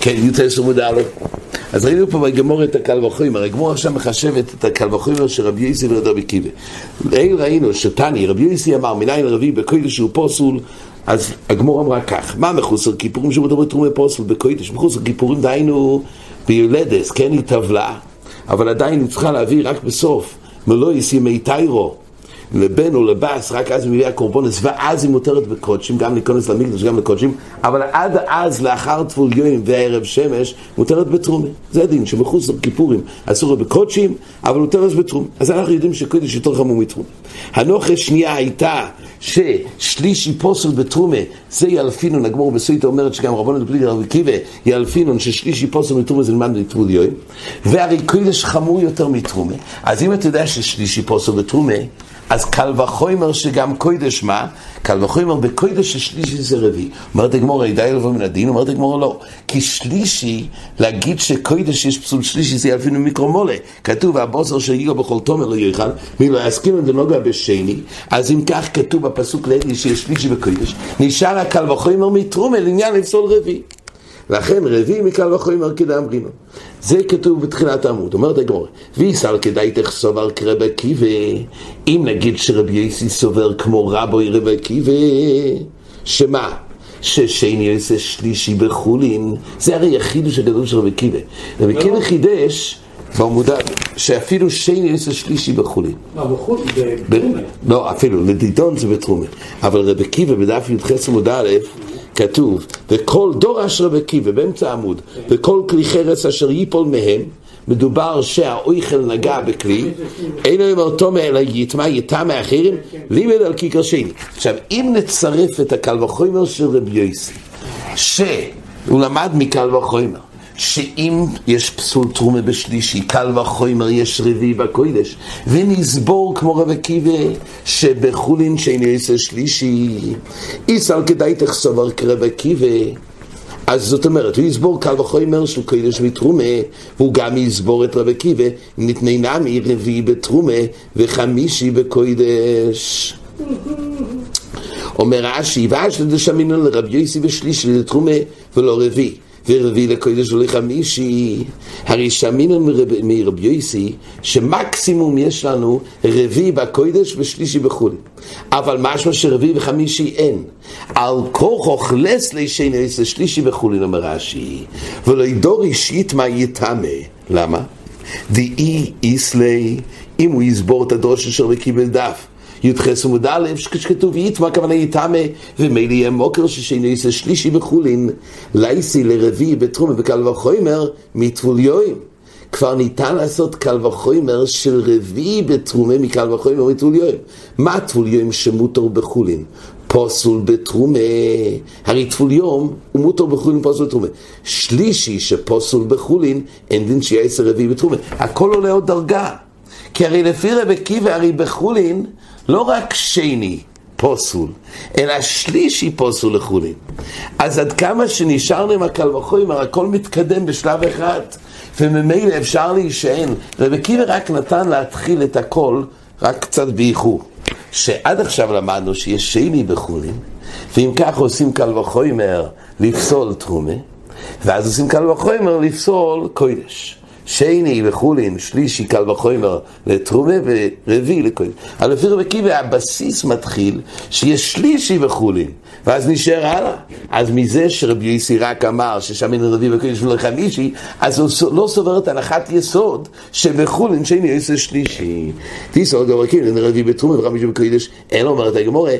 כן, י"ט עמוד א', אז ראינו פה בגמור את הקל וחומר, הגמור עכשיו מחשבת את הקל וחומר של רבי יוסי ורבי קיבה. לעיל ראינו שתני, רבי יוסי אמר, מניין רבי בקודש שהוא פוסול, אז הגמור אמרה כך, מה מחוסר כיפורים שמותר בתרומי פוסול בקודש? מחוסר כיפורים דהיינו ביולדת, כן היא טבלה, אבל עדיין היא צריכה להביא רק בסוף, מלוא ימי טיירו. לבן או לבס, רק אז היא מביאה קורבנס, ואז היא מותרת בקודשים, גם להיכנס למקדש, גם לקודשים, אבל עד אז, לאחר טבול יום וערב שמש, מותרת בתרומה. זה הדין, שמחוץ לכיפורים אסור בקודשים, אבל מותרת בתרומה. אז אנחנו יודעים שקודש יותר חמור מתרומה. הנוכה שנייה הייתה ששלישי פוסל בתרומה, זה ילפינון, הגמור בסויטה אומרת שגם רבונת בלי רבי קיבה, ילפינון ששלישי פוסל בתרומה זה למד לטבול יום, והרי קודש חמור יותר מתרומה. אז אם אתה יודע ששלישי פוסל בתרומה, אז קל וחומר שגם קוידש מה? קל וחומר בקוידש ששלישי זה רביעי. אומרת הגמור, די לבוא מן הדין? אומרת הגמור, לא. כי שלישי, להגיד שקוידש יש פסול שלישי זה אפילו מיקרומולה. כתוב, הבוסר של יגו בכל תומר לא יאכל, מי לא יסכים את נוגע בשני. אז אם כך כתוב בפסוק לידי שיש שלישי בקוידש, נשאר הקל וחומר מתרומה לעניין לפסול רביעי. לכן רביעי מקל וחומר כדאמרינו. זה כתוב בתחילת העמוד, אומרת הגמור, ויסל כדאי תחסוב על כרבי קיבה, אם נגיד שרבי יסי סובר כמו רבוי רבי קיבה, שמה? ששני יעשה שלישי בחולין, זה הרי החידוש הגדול של רבי קיבה. רבי קיבה לא. חידש בעמודה, שאפילו שני יעשה שלישי בחולין. לא, בחולין. לא, אפילו, לדידון זה בתרומה. אבל רבי קיבה בדף י"ח עמוד א', כתוב, וכל דור אשר בקיבה, באמצע העמוד, וכל כלי חרס אשר ייפול מהם, מדובר שהאויכל נגע בכלי, אין להם אותו מאלה יטמע יטע מאחרים, לימד על כיכר שני. עכשיו, אם נצרף את הקל וחומר של רבי יוסי, שהוא למד מקל וחומר, שאם יש פסול תרומה בשלישי, קל וחומר יש רביעי בקוידש, ונסבור כמו רב עקיבא, שבחולין שאינו יעשה שלישי, איסל כדאי תחסובר כרב עקיבא. אז זאת אומרת, הוא יסבור קל וחומר של קודש ותרומה, והוא גם יסבור את רבי עקיבא, נתני נמי רביעי בתרומה וחמישי בקודש. אומר רש"י, ואש לדשמינון לרבי יוסי ושלישי לתרומה ולא רביעי. ורביעי לקודש ולחמישי, הרי שמינו מרבי יוסי שמקסימום יש לנו רביעי בקודש ושלישי בחו"ל. אבל משמע שרביעי וחמישי אין. על כוח אוכלס לישני עשר שלישי בחולין אומר רש"י, ולא ידור אישית מה יטמא. למה? דאי איסלי, אם הוא יסבור את הדרוש אשר וקיבל דף. י"ח עמוד א', שכתוב יתמה הכוונה יתמה, ומילא יהיה מוקר ששינו יעשה שלישי בחולין, לייסי לרביעי בתרומה בקל וחומר, מטבול יוים. כבר ניתן לעשות קל וחומר של רביעי בתרומה מקל וחומר מטבול יוים. מה טבול יום שמותר בחולין? פסול בתרומה, הרי טבול יום הוא מותר בחולין פסול בתרומה. שלישי שפסול בחולין, אין דין שיעשה רביעי בתרומה. הכל עולה עוד דרגה. כי הרי לפי רבי עקיבא, הרי בחולין לא רק שני פסול, אלא שלישי פסול לחולין. אז עד כמה שנשארנו עם הקל וחומר, הכל מתקדם בשלב אחד, וממילא אפשר להישען. רבי רק נתן להתחיל את הכל רק קצת באיחור. שעד עכשיו למדנו שיש שני בחולין, ואם כך עושים קל וחומר לפסול תרומה, ואז עושים קל וחומר לפסול קודש. שני לחולין, שלישי קל וחומר לתרומה ורביעי לקודש. אבל לפי רבי קיבי הבסיס מתחיל שיש שלישי בחולין, ואז נשאר הלאה. אז מזה שרבי יוסי רק אמר ששם אין רביעי וקודש ולא חמישי, אז הוא לא סובר את הנחת יסוד שבחולין שני יעשה שלישי. תיסור קיבי, אין רביעי בתרומה וחמישי בקודש, אין אומרת הגמורה.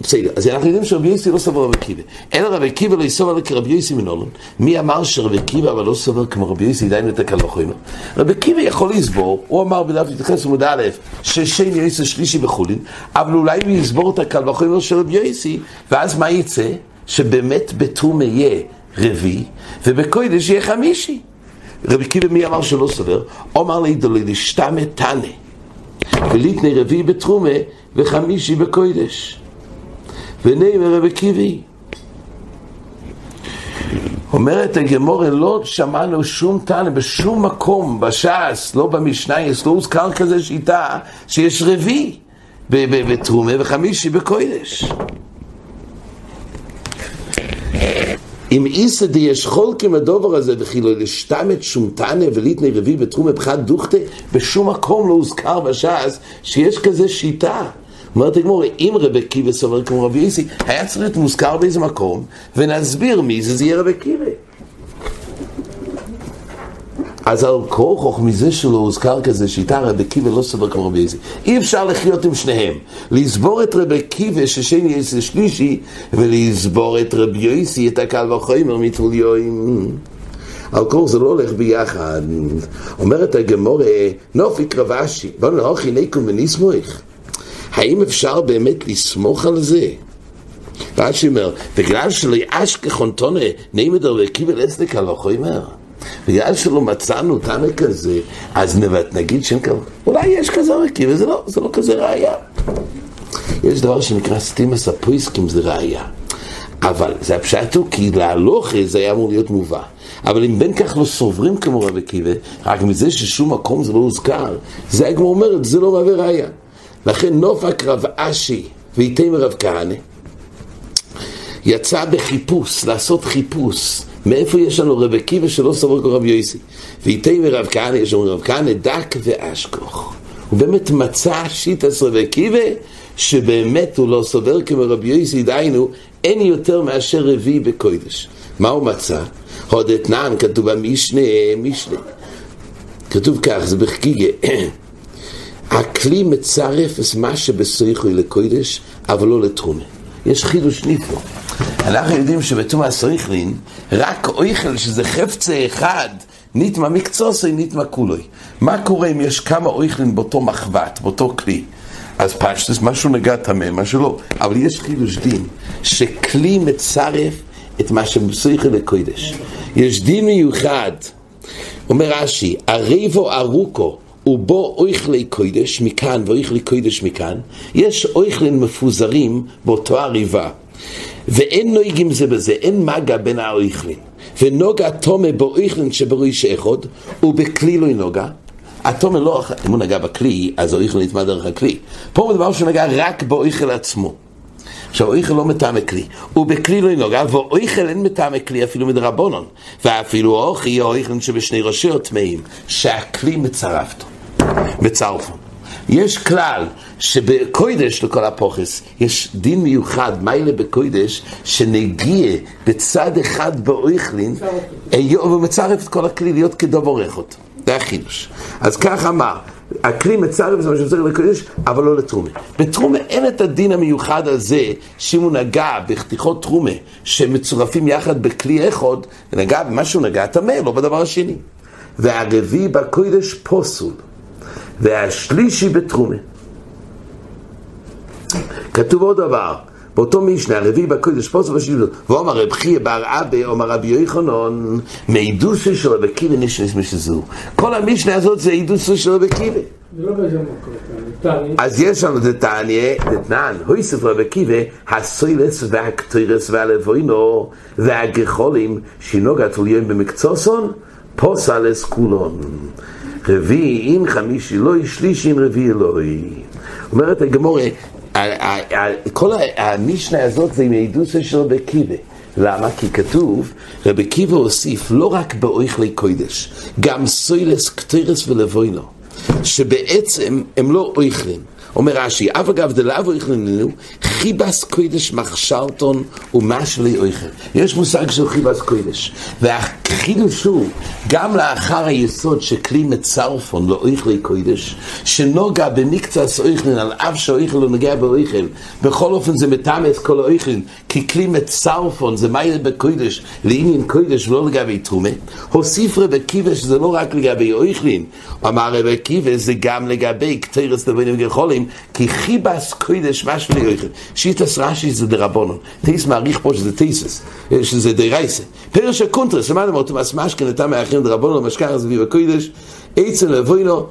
בסדר, אז אנחנו יודעים שרבי יוסי לא סובר רבי קיבה. אלא רבי קיבה לא יסובר כרבי יוסי מנולון. מי אמר שרבי קיבה אבל לא סובר כמו רבי יוסי, עדיין יותר קל וחומר? רבי קיבה יכול לסבור, הוא אמר בדף יתייחס עמוד א', ששני יוסי שלישי בחולין, אבל אולי הוא יסבור את הקל וחומר של רבי יוסי, ואז מה יצא? שבאמת בתום יהיה רביעי, ובקוידש יהיה חמישי. רבי קיבה מי אמר שלא סובר? אמר לידולי דשתמה תנא, וליתני רביעי בתרומה וחמישי בקוידש. ונאמר רבי קיבי. אומרת הגמורה, לא שמענו שום טענה בשום מקום, בש"ס, לא במשנה, יש לא הוזכר כזה שיטה שיש רביעי בתרומה וחמישי בקודש. אם איסא יש חולקים הדובר הזה וכאילו לשתמת שומתנה וליתני רביעי בתרומה פחת דוכתה, בשום מקום לא הוזכר בש"ס שיש כזה שיטה. אומרת הגמור, אם רבי קיבה סובר כמו רבי יוסי, היה צריך להיות מוזכר באיזה מקום, ונסביר מי זה, זה יהיה רבי קיבה. אז על כורחוך מזה שלא הוזכר כזה שיטה, רבי קיבה לא סובר כמו רבי יוסי. אי אפשר לחיות עם שניהם. לסבור את רבי קיבה ששני יסי שלישי, ולסבור את רבי יוסי את הקל וחומר מתוליואים. על כל זה לא הולך ביחד. אומרת הגמור, נופי קרבשי, בוא נאוכי נקום ונסמוך. האם אפשר באמת לסמוך על זה? רש"י אומר, בגלל שלא יאשכה חונטונה נעמד על קיבל אסדק הלוך, אומר. בגלל שלא מצאנו תנא כזה, אז נגיד שאין כזה, אולי יש כזה רקיב, וזה לא, זה לא כזה ראייה. יש דבר שנקרא סטימס הפריסקים, זה ראייה. אבל זה הפשט הוא כי להלוך זה היה אמור להיות מובא. אבל אם בין כך לא סוברים כמו רבי קיבה, רק מזה ששום מקום זה לא הוזכר, זה הגמור אומרת, זה לא מהווה ראייה. לכן נופק רב אשי ואיתם רב כהנא יצא בחיפוש, לעשות חיפוש. מאיפה יש לנו רבי קיבה שלא סבור כמו רבי יוסי? ואיתם רב כהנא, יש לנו רב כהנא דק ואשכוך הוא באמת מצא שיטס רבי קיבה שבאמת הוא לא סובר כמו רבי יוסי, דהיינו אין יותר מאשר רביעי בקוידש. מה הוא מצא? עוד אתנן כתוב במשנה, משנה. כתוב כך, זה בחגיגה הכלי מצרף את מה שבסויכוי לקוידש, אבל לא לתרומה. יש חידוש נפלא. אנחנו יודעים שבתומא הסויכלין, רק אויכל שזה חפצה אחד, ניתמה מקצוסי, ניתמה כולוי. מה קורה אם יש כמה אויכלין באותו מחבת, באותו כלי? אז פשטס, משהו נגע טמא, משהו לא. אבל יש חידוש דין, שכלי מצרף את מה שבסויכוי לקוידש. יש דין מיוחד, אומר רש"י, הריבו ארוכו ובו אויכלי קוידש מכאן ואויכלי קוידש מכאן, יש אויכלים מפוזרים באותו הריבה. ואין נויגים זה בזה, אין מגע בין האויכלים. ונוגע תומה באויכלין שבראש אחד, ובכלי לא נוגע. התומה לא, אם הוא נגע בכלי, אז האויכל נטמע דרך הכלי. פה מדבר שהוא נגע רק באויכל עצמו. עכשיו, אויכל לא מטעמי כלי, ובכלי לא נוגע, ואויכל אין מטעמי כלי אפילו מדרבנון. ואפילו אוכי אויכל שבשני ראשי טמאים, שהכלי מצרפתו. בצרפו. יש כלל שבקוידש לכל הפוכס יש דין מיוחד, מיילה בקוידש, שנגיע בצד אחד באויכלין, ומצרף את כל הכלי להיות כדובר אחד. זה החידוש. אז כך אמר, הכלי מצרף זה מה שצריך לקודש, אבל לא לתרומה. בתרומה אין את הדין המיוחד הזה, שאם הוא נגע בחתיכות תרומה, שמצורפים יחד בכלי אחד, נגע במה שהוא נגע, טמא, לא בדבר השני. והרביעי בקודש פוסול. והשלישי בתרומה. כתוב עוד דבר, באותו משנה, הרביעי בקודש פוסק בשביל ואומר רב חייא בר אבי, אומר רבי יוחנן, מעידוסו של רבי קיבי נשנס משזו. כל המשנה הזאת זה עידוסו של רבי קיבי. אז יש לנו את תניא, דתנן, הויסף רבי קיבי, הסוילס והקטוירס והלבוינו והגחולים, שינוגת תוליון במקצוסון, פוסלס כולון. רביעי אין חמישי אלוהי, שלישי אין רביעי אלוהי. אומרת הגמורה, כל המשנה הזאת זה עם העדות של רבי קיבה. למה? כי כתוב, רבי קיבה הוסיף לא רק באויכלי קוידש, גם סוילס, קטירס ולבוינו, שבעצם הם לא אויכלים. אומר רש"י, אף אגב דלאו איכלנו, חיבס קוידש מכשילתון ומשלי אויכל. יש מושג של חיבס קוידש. והחידוש הוא, גם לאחר היסוד שכלי מצרפון לאויכלי קוידש, שנוגע במקצת אויכלין, על אף שאויכל לא נוגע באויכל, בכל אופן זה מטעמס כל האויכלין, כי כלי מצרפון זה מייל בקוידש, לעניין קוידש ולא לגבי תרומה. הוסיף רבי קיבה שזה לא רק לגבי אויכלין, אמר רבי קיבה זה גם לגבי קטרס לבין וגחולים, כי חיבס קוידש משמע יויכל. שיטס רש"י זה דרבונון. טייס מעריך פה שזה טייסס, שזה דרייסה. פרש הקונטרס, למעלה מאותו מסמשכן, נתן מאחרים דרבונון, משכח זה ביבה קוידש, עצם לבוינו,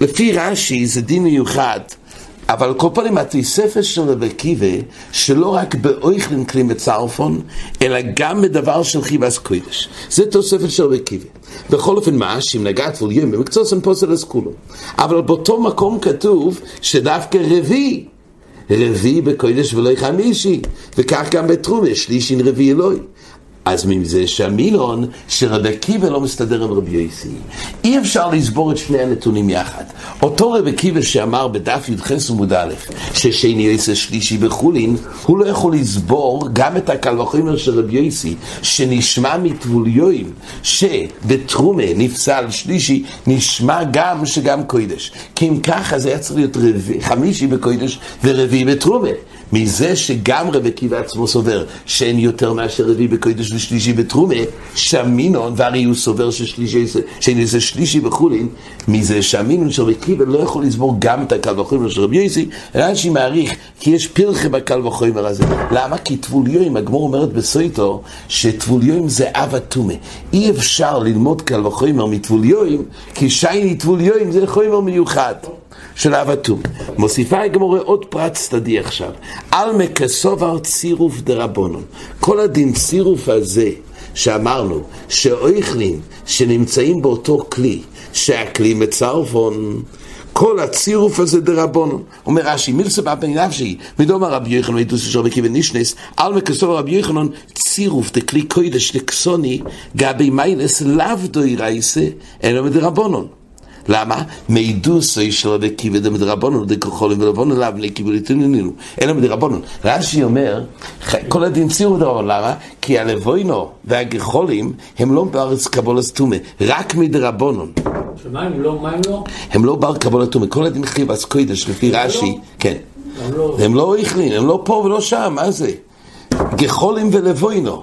לפי רש"י זה דין מיוחד. אבל כל פעם התוספת של רבי קיבה, שלא רק באויכלין כלי מצרפון, אלא גם בדבר של חיבס קוידש. זה תוספת של רבי קיבה. בכל אופן מה, שאם נגעת וליום במקצוע פוסל אז כולו. אבל באותו מקום כתוב שדווקא רביעי, רביעי בקוידש ולא חמישי, וכך גם בתרומה, שלישין רביעי אלוהי. אז מזה שהמילון שרבי עקיבא לא מסתדר עם רבי יוסי. אי אפשר לסבור את שני הנתונים יחד. אותו רבי עקיבא שאמר בדף י"ח עמוד א', ששני יוסי שלישי בחולין, הוא לא יכול לסבור גם את הקל וחומר של רבי יוסי, שנשמע מטבוליואים, שבתרומה נפסל שלישי, נשמע גם שגם קוידש. כי אם ככה זה היה צריך להיות רבי, חמישי בקוידש ורביעי בתרומה. מזה שגם רבי עקיבא עצמו סובר שאין יותר מאשר רביעי בקודש ושלישי בתרומה, שהמינון, והרי הוא סובר שאין איזה שלישי בחולין, מזה שהמינון של רבי עקיבא לא יכול לסבור גם את הקל וחומר של רבי יוסי, רש"י מעריך כי יש פרחה בקל וחומר הזה. למה? כי טבוליואים, הגמור אומרת בסויטו, שטבוליואים זה אב הטומא. אי אפשר ללמוד קל וחומר מטבוליואים, כי שייני טבוליואים זה חומר מיוחד. של אבטום. מוסיפה הגמורה עוד פרט צדדי עכשיו. על מקסובר צירוף דרבונון. כל הדין צירוף הזה שאמרנו, שאויכלין שנמצאים באותו כלי, שהכלי מצרפון, כל הצירוף הזה דרבונון. אומר רש"י, מילסה באפן נפשי, מדומה רבי יוחנן וידוס שור בכיוון נישנס, על מקסור רבי יוחנן צירוף דכלי קוידש לקסוני, גבי מיילס לאו דוי רייסה, אלא מדרבונון. למה? מעידוסי של רבי עקיבא דמדרבנון דכחולים ולבונון לאו לקיבול יתוננו אלא מדרבנון רש"י אומר כל הדין ציור מדרבנון למה? כי הלבוינו והגחולים הם לא בארץ קבולת טומא רק מדרבנון שמה הם לא? מה הם לא? הם לא בר קבולת טומא כל הדין חיבס קוידש לפי רש"י כן הם לא איכלין הם לא פה ולא שם מה זה? גחולים ולבוינו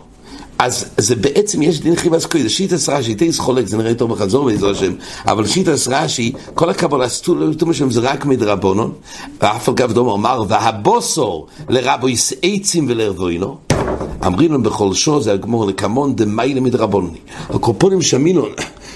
אז זה בעצם, יש דין חיבס קוידש, שיטס רש"י, תייס חולק, זה נראה יותר בחזור בעזר השם, אבל שיטס רש"י, כל הקבלה סטולו שם זה רק מדרבונון, ואף על גב דומו אמר, והבוסור לרבויס עצים ולרבוינו, אמרים להם בכל שור, זה הגמור לקמון דמיילה מדרבונני. הקופונים שמינון,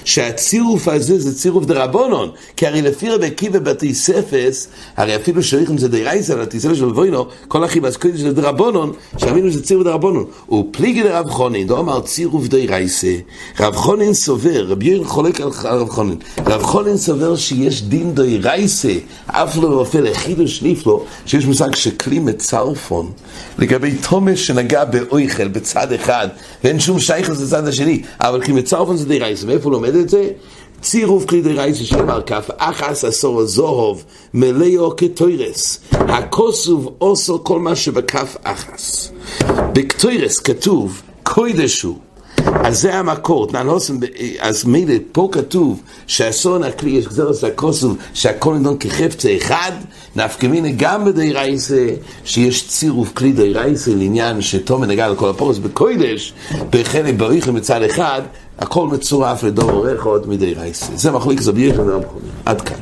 שהצירוף הזה זה צירוף דרבונון, כי הרי לפי רבי עקיבא בתיספס, הרי אפילו שריחם זה דרייסה, לתיספס של לבוינו, כל החיבס קודש זה דרבונון, שאמינו שזה צירוף דרבונון. הוא פליגי לרב חונין, לא אמר צירוף דרייסה, רב חונין סובר, רבי ירין חולק על רב חונין, רב חונין סובר שיש דין דרייסה, אף לא רופא לחידוש נפלו, שיש מושג שכלי מצרפון, לגבי תומש שנגע באויכל בצד אחד, ואין שום שייכת לצד השני, אבל כי מצרפון זה דרייסה, מאיפה הוא לומד את זה? צירוף כלי דרייסה שאמר כף אחס עשור הזוהוב מלאו כתוירס. הכוסוב עושו כל מה שבכף אחס. בכתוירס כתוב קוידש הוא אז זה המקור, אז מילא פה כתוב שאסון הכלי יש גזרס הכוסוב שהכל נדון כחפצה אחד. נפקא מינה גם בדי רייסה שיש צירוף כלי די רייסה לעניין שתומן נגע לכל הפורס בקוידש בחלק בריחם מצד אחד הכל מצורף לדור עורך עוד מדי רייסה זה מחליק זבי יחד עד כאן